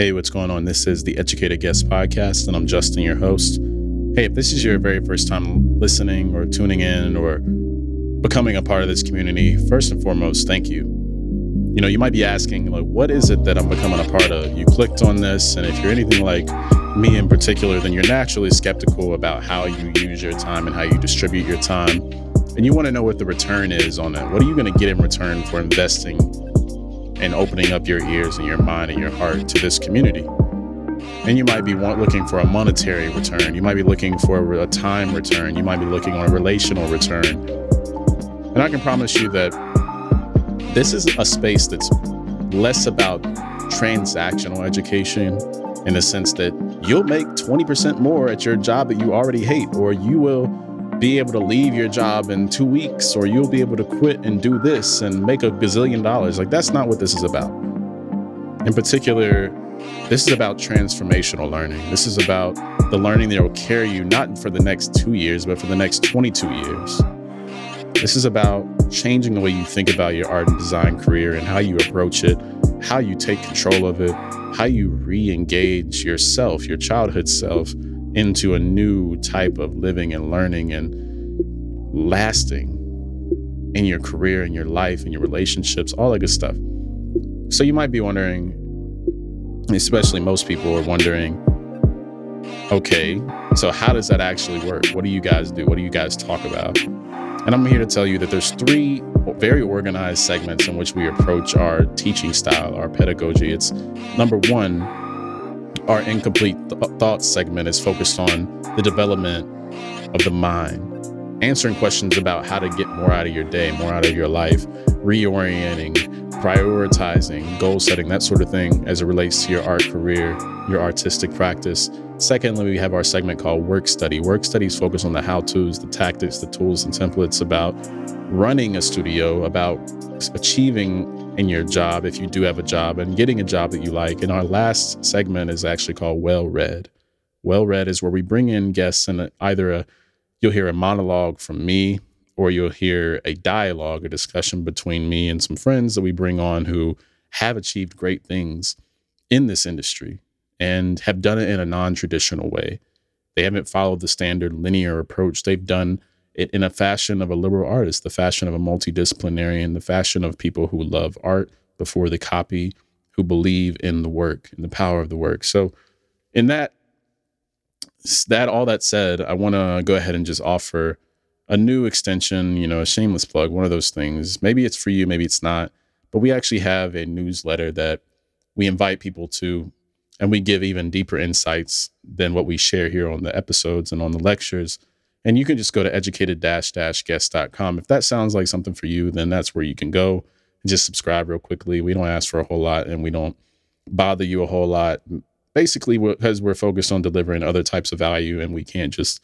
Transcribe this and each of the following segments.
Hey, what's going on? This is the Educated Guest Podcast, and I'm Justin, your host. Hey, if this is your very first time listening or tuning in or becoming a part of this community, first and foremost, thank you. You know, you might be asking, like, what is it that I'm becoming a part of? You clicked on this, and if you're anything like me in particular, then you're naturally skeptical about how you use your time and how you distribute your time. And you want to know what the return is on that. What are you going to get in return for investing and opening up your ears and your mind and your heart to this community? And you might be looking for a monetary return. You might be looking for a time return. You might be looking on a relational return. And I can promise you that this is a space that's less about transactional education in the sense that you'll make 20% more at your job that you already hate, or you will be able to leave your job in two weeks, or you'll be able to quit and do this and make a gazillion dollars. Like, that's not what this is about. In particular, this is about transformational learning. This is about the learning that will carry you not for the next two years, but for the next 22 years. This is about changing the way you think about your art and design career and how you approach it, how you take control of it, how you re engage yourself, your childhood self, into a new type of living and learning and lasting in your career, in your life, in your relationships, all that good stuff. So you might be wondering, especially most people are wondering, okay, so how does that actually work? What do you guys do? What do you guys talk about? And I'm here to tell you that there's three very organized segments in which we approach our teaching style, our pedagogy. It's number one, our incomplete th- thoughts segment is focused on the development of the mind, answering questions about how to get more out of your day, more out of your life, reorienting, prioritizing, goal setting, that sort of thing as it relates to your art career, your artistic practice. Secondly, we have our segment called Work Study. Work studies focus on the how to's, the tactics, the tools, and templates about running a studio, about achieving in your job if you do have a job and getting a job that you like. And our last segment is actually called Well Read. Well Read is where we bring in guests and either a you'll hear a monologue from me or you'll hear a dialogue, a discussion between me and some friends that we bring on who have achieved great things in this industry and have done it in a non-traditional way. They haven't followed the standard linear approach. They've done it in a fashion of a liberal artist, the fashion of a multidisciplinarian, the fashion of people who love art before the copy, who believe in the work and the power of the work. So, in that, that all that said, I want to go ahead and just offer a new extension, you know, a shameless plug, one of those things. Maybe it's for you, maybe it's not, but we actually have a newsletter that we invite people to and we give even deeper insights than what we share here on the episodes and on the lectures and you can just go to educated-guest.com. If that sounds like something for you, then that's where you can go and just subscribe real quickly. We don't ask for a whole lot and we don't bother you a whole lot. Basically, because we're focused on delivering other types of value and we can't just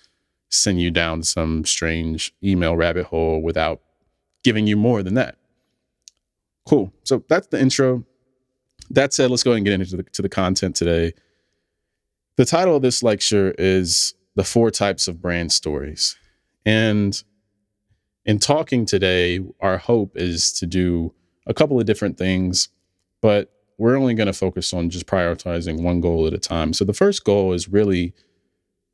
send you down some strange email rabbit hole without giving you more than that. Cool. So that's the intro. That said, let's go ahead and get into the, to the content today. The title of this lecture is the four types of brand stories. And in talking today, our hope is to do a couple of different things, but we're only going to focus on just prioritizing one goal at a time. So the first goal is really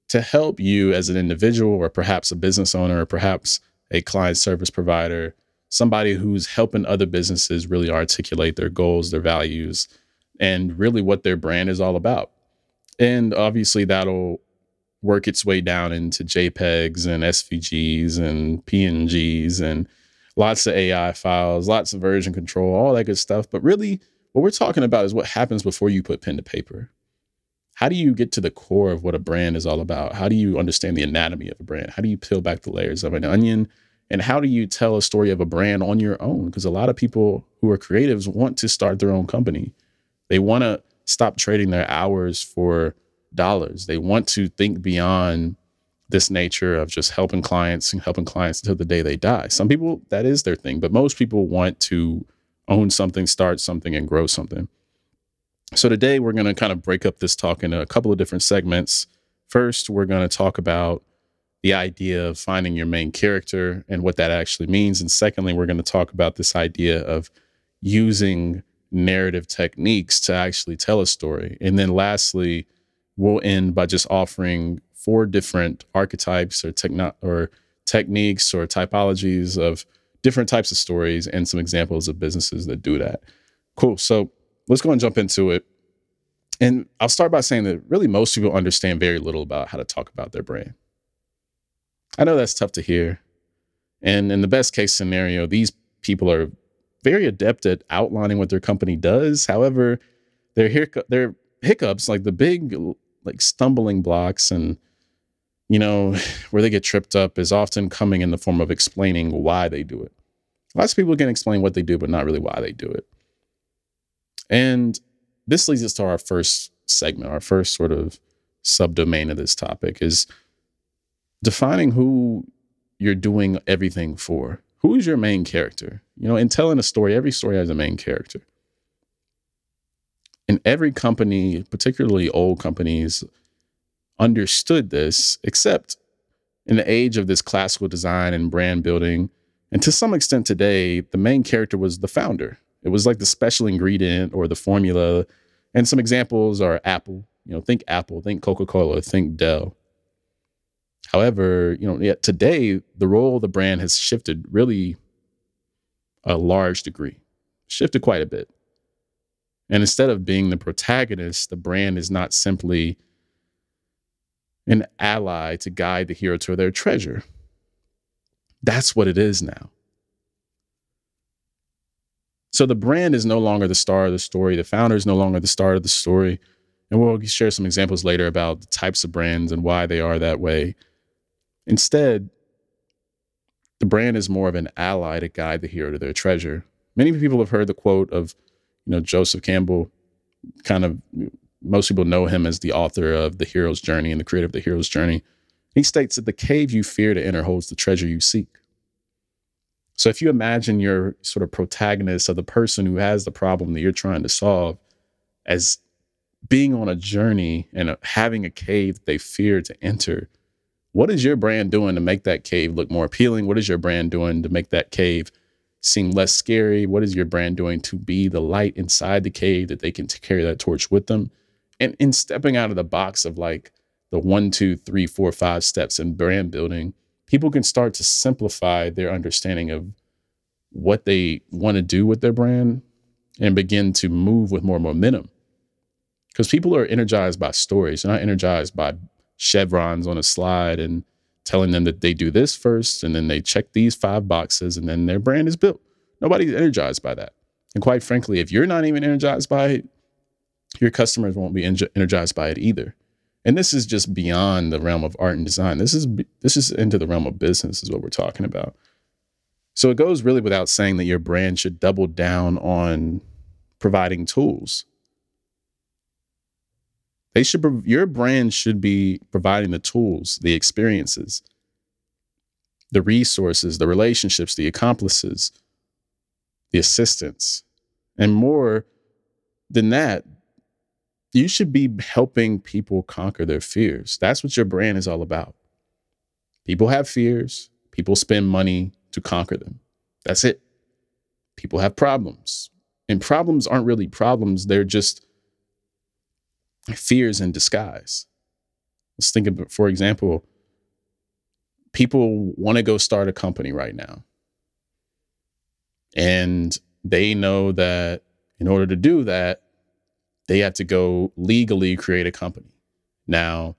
to help you as an individual or perhaps a business owner or perhaps a client service provider, somebody who's helping other businesses really articulate their goals, their values, and really what their brand is all about. And obviously that'll work its way down into JPEGs and SVGs and PNGs and lots of AI files, lots of version control, all that good stuff. But really, what we're talking about is what happens before you put pen to paper. How do you get to the core of what a brand is all about? How do you understand the anatomy of a brand? How do you peel back the layers of an onion? And how do you tell a story of a brand on your own? Because a lot of people who are creatives want to start their own company. They want to stop trading their hours for dollars. They want to think beyond this nature of just helping clients and helping clients until the day they die. Some people, that is their thing, but most people want to own something, start something, and grow something. So today we're going to kind of break up this talk into a couple of different segments. First, we're going to talk about the idea of finding your main character and what that actually means. And secondly, we're going to talk about this idea of using narrative techniques to actually tell a story. And then lastly, we'll end by just offering four different archetypes or techno- or techniques or typologies of different types of stories and some examples of businesses that do that. Cool. So let's go and jump into it. And I'll start by saying that really most people understand very little about how to talk about their brand. I know that's tough to hear. And in the best case scenario, these people are very adept at outlining what their company does. However, their hic- their hiccups, like the big like stumbling blocks and you know, where they get tripped up is often coming in the form of explaining why they do it. Lots of people can explain what they do, but not really why they do it. And this leads us to our first segment, our first sort of subdomain of this topic is defining who you're doing everything for. Who is your main character? You know, in telling a story, every story has a main character. And every company, particularly old companies, understood this, except in the age of this classical design and brand building. And to some extent today, the main character was the founder. It was like the special ingredient or the formula. And some examples are Apple. You know, think Apple, think Coca-Cola, think Dell. However, you know, yet today the role of the brand has shifted really a large degree, shifted quite a bit. And instead of being the protagonist, the brand is not simply an ally to guide the hero to their treasure. That's what it is now. So the brand is no longer the star of the story. The founder is no longer the star of the story. And we'll share some examples later about the types of brands and why they are that way. Instead, the brand is more of an ally to guide the hero to their treasure. Many people have heard the quote of, you know, Joseph Campbell kind of most people know him as the author of The Hero's Journey and the creator of The Hero's Journey. He states that the cave you fear to enter holds the treasure you seek. So if you imagine your sort of protagonist of the person who has the problem that you're trying to solve as being on a journey and uh, having a cave they fear to enter, what is your brand doing to make that cave look more appealing? What is your brand doing to make that cave seem less scary? What is your brand doing to be the light inside the cave that they can carry that torch with them? and in stepping out of the box of like the one, two, three, four, five steps in brand building, people can start to simplify their understanding of what they want to do with their brand and begin to move with more momentum. Because people are energized by stories, they're not energized by chevrons on a slide and telling them that they do this first and then they check these five boxes and then their brand is built. Nobody's energized by that. And quite frankly, if you're not even energized by it, your customers won't be energized by it either. And this is just beyond the realm of art and design. This is this is into the realm of business is what we're talking about. So it goes really without saying that your brand should double down on providing tools. They should your brand should be providing the tools, the experiences, the resources, the relationships, the accomplices, the assistance. And more than that, you should be helping people conquer their fears. That's what your brand is all about. People have fears, people spend money to conquer them. That's it. People have problems. And problems aren't really problems, they're just fears in disguise. Let's think of, for example, people want to go start a company right now. And they know that in order to do that, they have to go legally create a company. Now,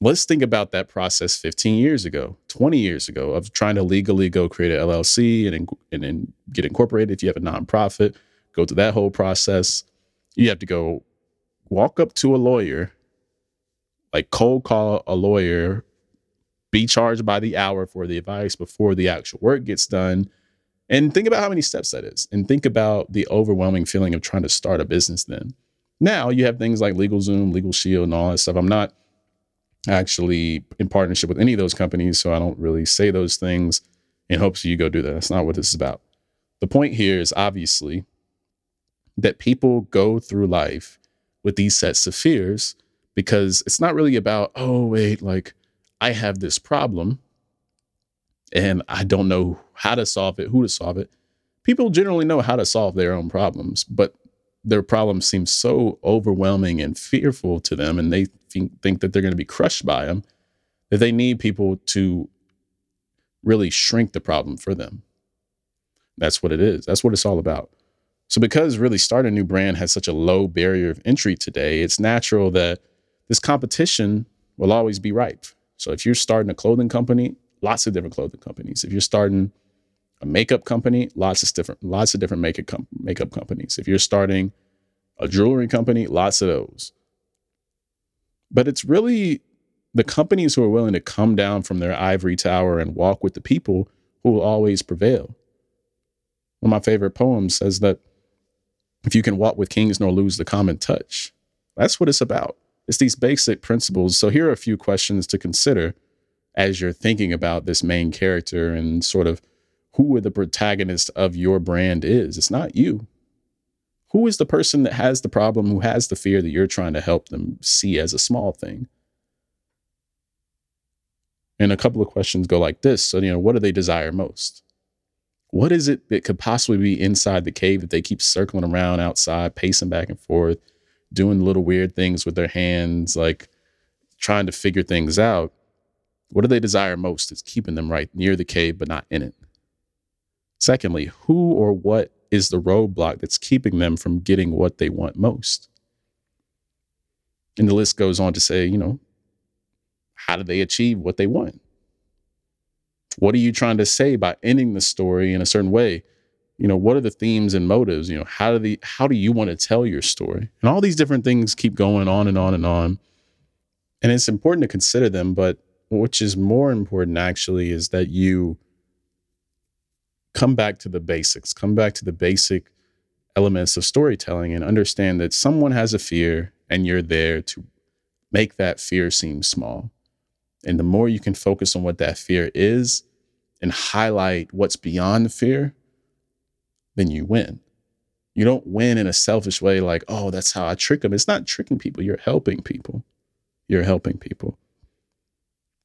let's think about that process 15 years ago, 20 years ago of trying to legally go create an LLC and, and then get incorporated. If you have a nonprofit, go through that whole process. You have to go walk up to a lawyer, like cold call a lawyer, be charged by the hour for the advice before the actual work gets done and think about how many steps that is. And think about the overwhelming feeling of trying to start a business then. Now you have things like LegalZoom, Legal Shield, and all that stuff. I'm not actually in partnership with any of those companies, so I don't really say those things in hopes you go do that. That's not what this is about. The point here is obviously that people go through life with these sets of fears because it's not really about, oh, wait, like I have this problem and I don't know how to solve it, who to solve it. people generally know how to solve their own problems, but their problems seem so overwhelming and fearful to them, and they think that they're going to be crushed by them, that they need people to really shrink the problem for them. That's what it is. That's what it's all about. So, because really starting a new brand has such a low barrier of entry today, it's natural that this competition will always be ripe. So, if you're starting a clothing company, lots of different clothing companies. If you're starting a makeup company, lots of different lots of different makeup com- makeup companies. If you're starting a jewelry company, lots of those. But it's really the companies who are willing to come down from their ivory tower and walk with the people who will always prevail. One of my favorite poems says that if you can walk with kings nor lose the common touch, that's what it's about. It's these basic principles. So here are a few questions to consider as you're thinking about this main character and sort of who the protagonist of your brand is. It's not you. Who is the person that has the problem, who has the fear that you're trying to help them see as a small thing? And a couple of questions go like this. So, you know, what do they desire most? What is it that could possibly be inside the cave that they keep circling around outside, pacing back and forth, doing little weird things with their hands, like trying to figure things out? What do they desire most? It's keeping them right near the cave, but not in it. Secondly, who or what is the roadblock that's keeping them from getting what they want most? And the list goes on to say, you know, how do they achieve what they want? What are you trying to say by ending the story in a certain way? You know, what are the themes and motives? You know, how do the how do you want to tell your story? And all these different things keep going on and on and on. And it's important to consider them, but which is more important actually is that you come back to the basics, come back to the basic elements of storytelling and understand that someone has a fear and you're there to make that fear seem small. And the more you can focus on what that fear is and highlight what's beyond the fear, then you win. You don't win in a selfish way, like, oh, that's how I trick them. It's not tricking people, you're helping people. You're helping people.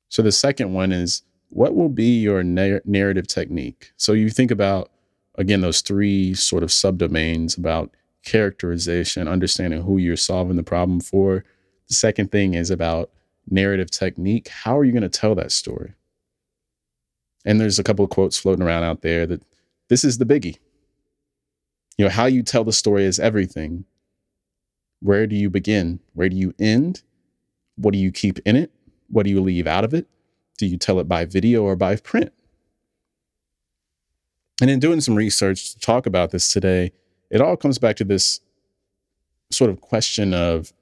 So the second one is what will be your narrative technique? So you think about, again, those three sort of subdomains about characterization, understanding who you're solving the problem for. The second thing is about narrative technique. How are you going to tell that story? And there's a couple of quotes floating around out there that this is the biggie. You know, how you tell the story is everything. Where do you begin? Where do you end? What do you keep in it? What do you leave out of it? Do you tell it by video or by print? And in doing some research to talk about this today, it all comes back to this sort of question of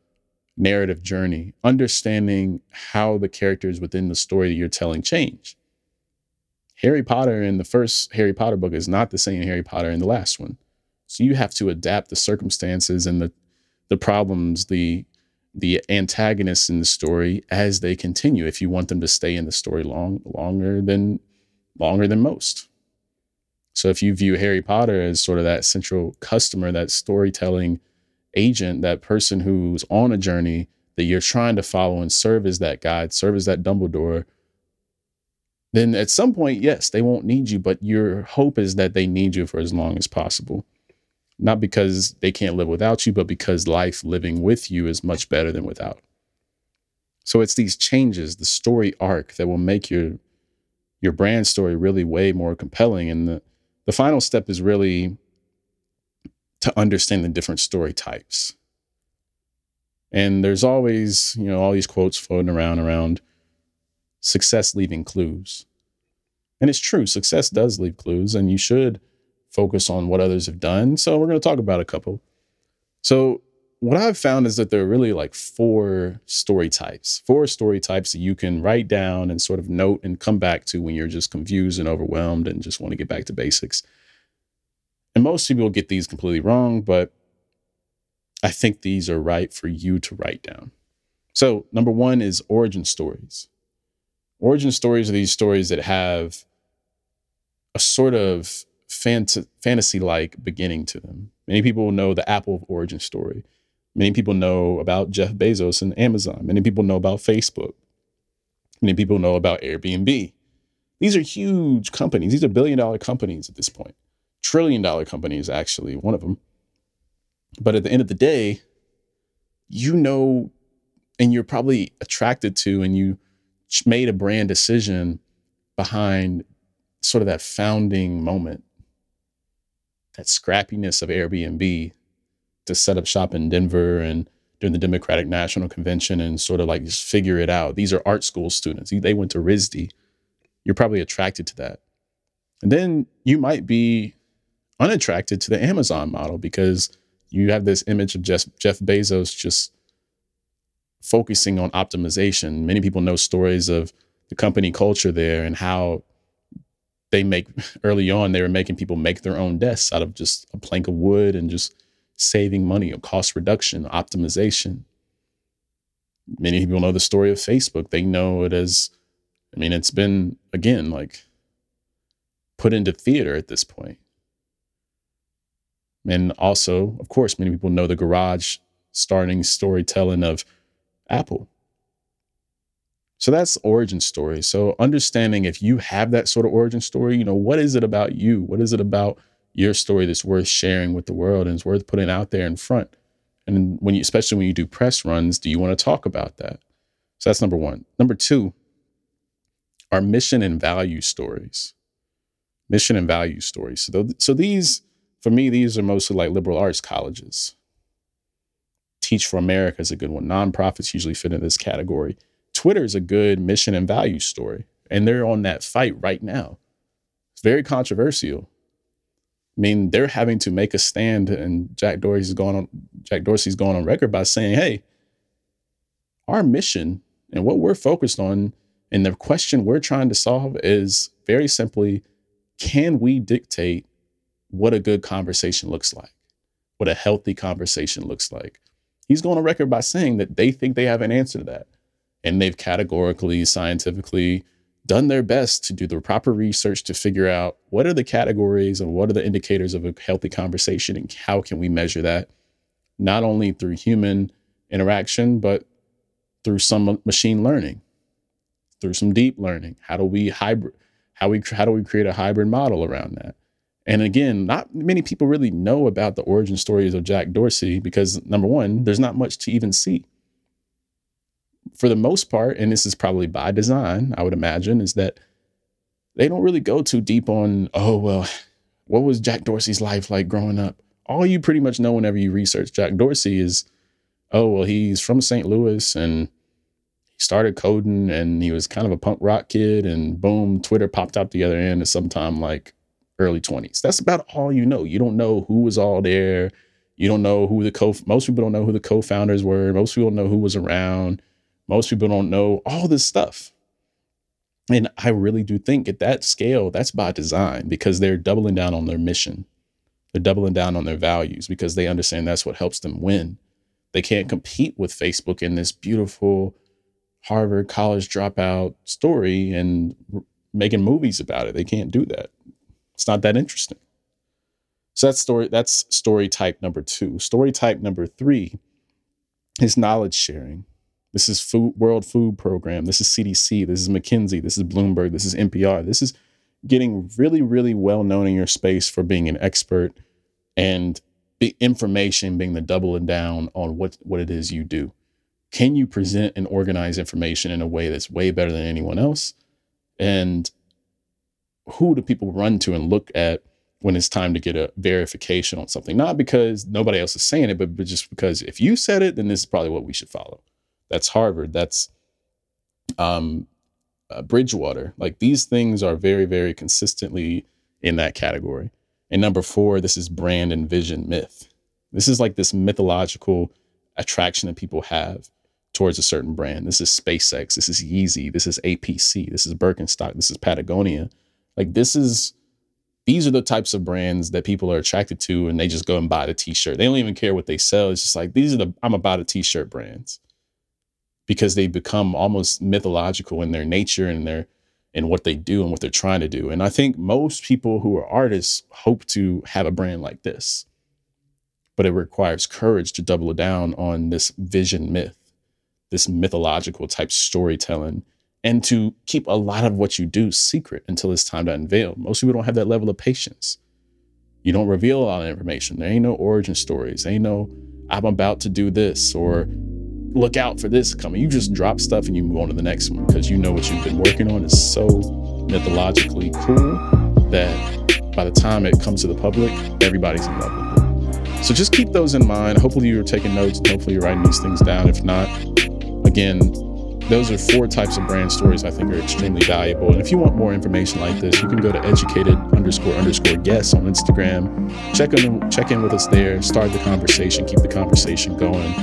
narrative journey, understanding how the characters within the story you're telling change. Harry Potter in the first Harry Potter book is not the same Harry Potter in the last one. So you have to adapt the circumstances and the the problems, the the antagonists in the story as they continue if you want them to stay in the story long longer than longer than most. So if you view Harry Potter as sort of that central customer, that storytelling agent, that person who's on a journey that you're trying to follow and serve as that guide, serve as that Dumbledore, then at some point, yes, they won't need you, but your hope is that they need you for as long as possible not because they can't live without you, but because life living with you is much better than without. So it's these changes, the story arc that will make your your brand story really way more compelling. And the, the final step is really to understand the different story types. And there's always, you know, all these quotes floating around around success leaving clues. And it's true, success does leave clues, and you should focus on what others have done. So we're going to talk about a couple. So what I've found is that there are really like four story types, four story types that you can write down and sort of note and come back to when you're just confused and overwhelmed and just want to get back to basics. And most people get these completely wrong, but I think these are right for you to write down. So, number one is origin stories. Origin stories are these stories that have a sort of fant- fantasy like beginning to them. Many people know the Apple origin story. Many people know about Jeff Bezos and Amazon. Many people know about Facebook. Many people know about Airbnb. These are huge companies. These are billion dollar companies at this point, trillion dollar company is actually one of them. But at the end of the day, you know, and you're probably attracted to, and you made a brand decision behind sort of that founding moment, that scrappiness of Airbnb to set up shop in Denver and during the Democratic National Convention and sort of like just figure it out. These are art school students. They went to RISD. You're probably attracted to that. And then you might be unattracted to the Amazon model because you have this image of Jeff, Jeff Bezos just focusing on optimization. Many people know stories of the company culture there and how they make early on they were making people make their own desks out of just a plank of wood and just saving money or cost reduction optimization. Many people know the story of facebook. They know it as i mean it's been again like put into theater at this point and also, of course, many people know the garage starting storytelling of Apple. So that's origin story. So understanding if you have that sort of origin story, you know, what is it about you? What is it about your story that's worth sharing with the world and is worth putting out there in front? And when you, especially when you do press runs, do you want to talk about that? So that's number one. Number two, our mission and value stories. Mission and value stories. So, th- so these for me, these are mostly like liberal arts colleges. Teach for America is a good one. Nonprofits usually fit in this category. Twitter is a good mission and value story, and they're on that fight right now. It's very controversial. I mean, they're having to make a stand, and Jack Dorsey's going on. Jack Dorsey's going on record by saying, "Hey, our mission and what we're focused on, and the question we're trying to solve is very simply: Can we dictate what a good conversation looks like, what a healthy conversation looks like. He's going on record by saying that they think they have an answer to that. And they've categorically, scientifically done their best to do the proper research to figure out what are the categories and what are the indicators of a healthy conversation and how can we measure that, not only through human interaction, but through some machine learning, through some deep learning. How do we hybrid? How we how do we create a hybrid model around that? And again, not many people really know about the origin stories of Jack Dorsey because number one, there's not much to even see. For the most part, and this is probably by design, I would imagine, is that they don't really go too deep on, oh, well, what was Jack Dorsey's life like growing up? All you pretty much know whenever you research Jack Dorsey is, oh, well, he's from St. Louis and he started coding and he was kind of a punk rock kid, and boom, Twitter popped out the other end at some time like early 20s. That's about all you know. You don't know who was all there. You don't know who the co most people don't know who the co-founders were. Most people don't know who was around. Most people don't know all this stuff. And I really do think at that scale, that's by design because they're doubling down on their mission. They're doubling down on their values because they understand that's what helps them win. They can't compete with Facebook in this beautiful Harvard college dropout story and making movies about it. They can't do that. It's not that interesting. So that's story that's story type number 2. Story type number 3 is knowledge sharing. This is food World Food Program. This is CDC. This is McKinsey. This is Bloomberg. This is NPR. This is getting really, really well known in your space for being an expert and the information being the doubling down on what, what it is you do. Can you present and organize information in a way that's way better than anyone else? And who do people run to and look at when it's time to get a verification on something? Not because nobody else is saying it, but, but just because if you said it, then this is probably what we should follow. That's Harvard. That's um, uh, Bridgewater. Like these things are very, very consistently in that category. And number four, this is brand and vision myth. This is like this mythological attraction that people have towards a certain brand. This is SpaceX. This is Yeezy. This is APC. This is Birkenstock. This is Patagonia. Like this is these are the types of brands that people are attracted to and they just go and buy the t-shirt. They don't even care what they sell. It's just like these are the I'm about a t-shirt brands. Because they become almost mythological in their nature and their and what they do and what they're trying to do. And I think most people who are artists hope to have a brand like this. But it requires courage to double down on this vision myth, this mythological type storytelling and to keep a lot of what you do secret until it's time to unveil. Most people don't have that level of patience. You don't reveal a lot of information. There ain't no origin stories. There ain't no I'm about to do this or look out for this coming. You just drop stuff and you move on to the next one because you know what you've been working on is so mythologically cool that by the time it comes to the public, everybody's in love with it. So just keep those in mind. Hopefully you're taking notes and hopefully you're writing these things down. If not, again, those are four types of brand stories I think are extremely valuable. And if you want more information like this, you can go to educated underscore underscore guests on Instagram. Check in, check in with us there, start the conversation, keep the conversation going.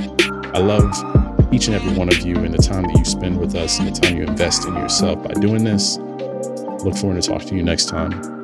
I love each and every one of you and the time that you spend with us and the time you invest in yourself by doing this. Look forward to talking to you next time.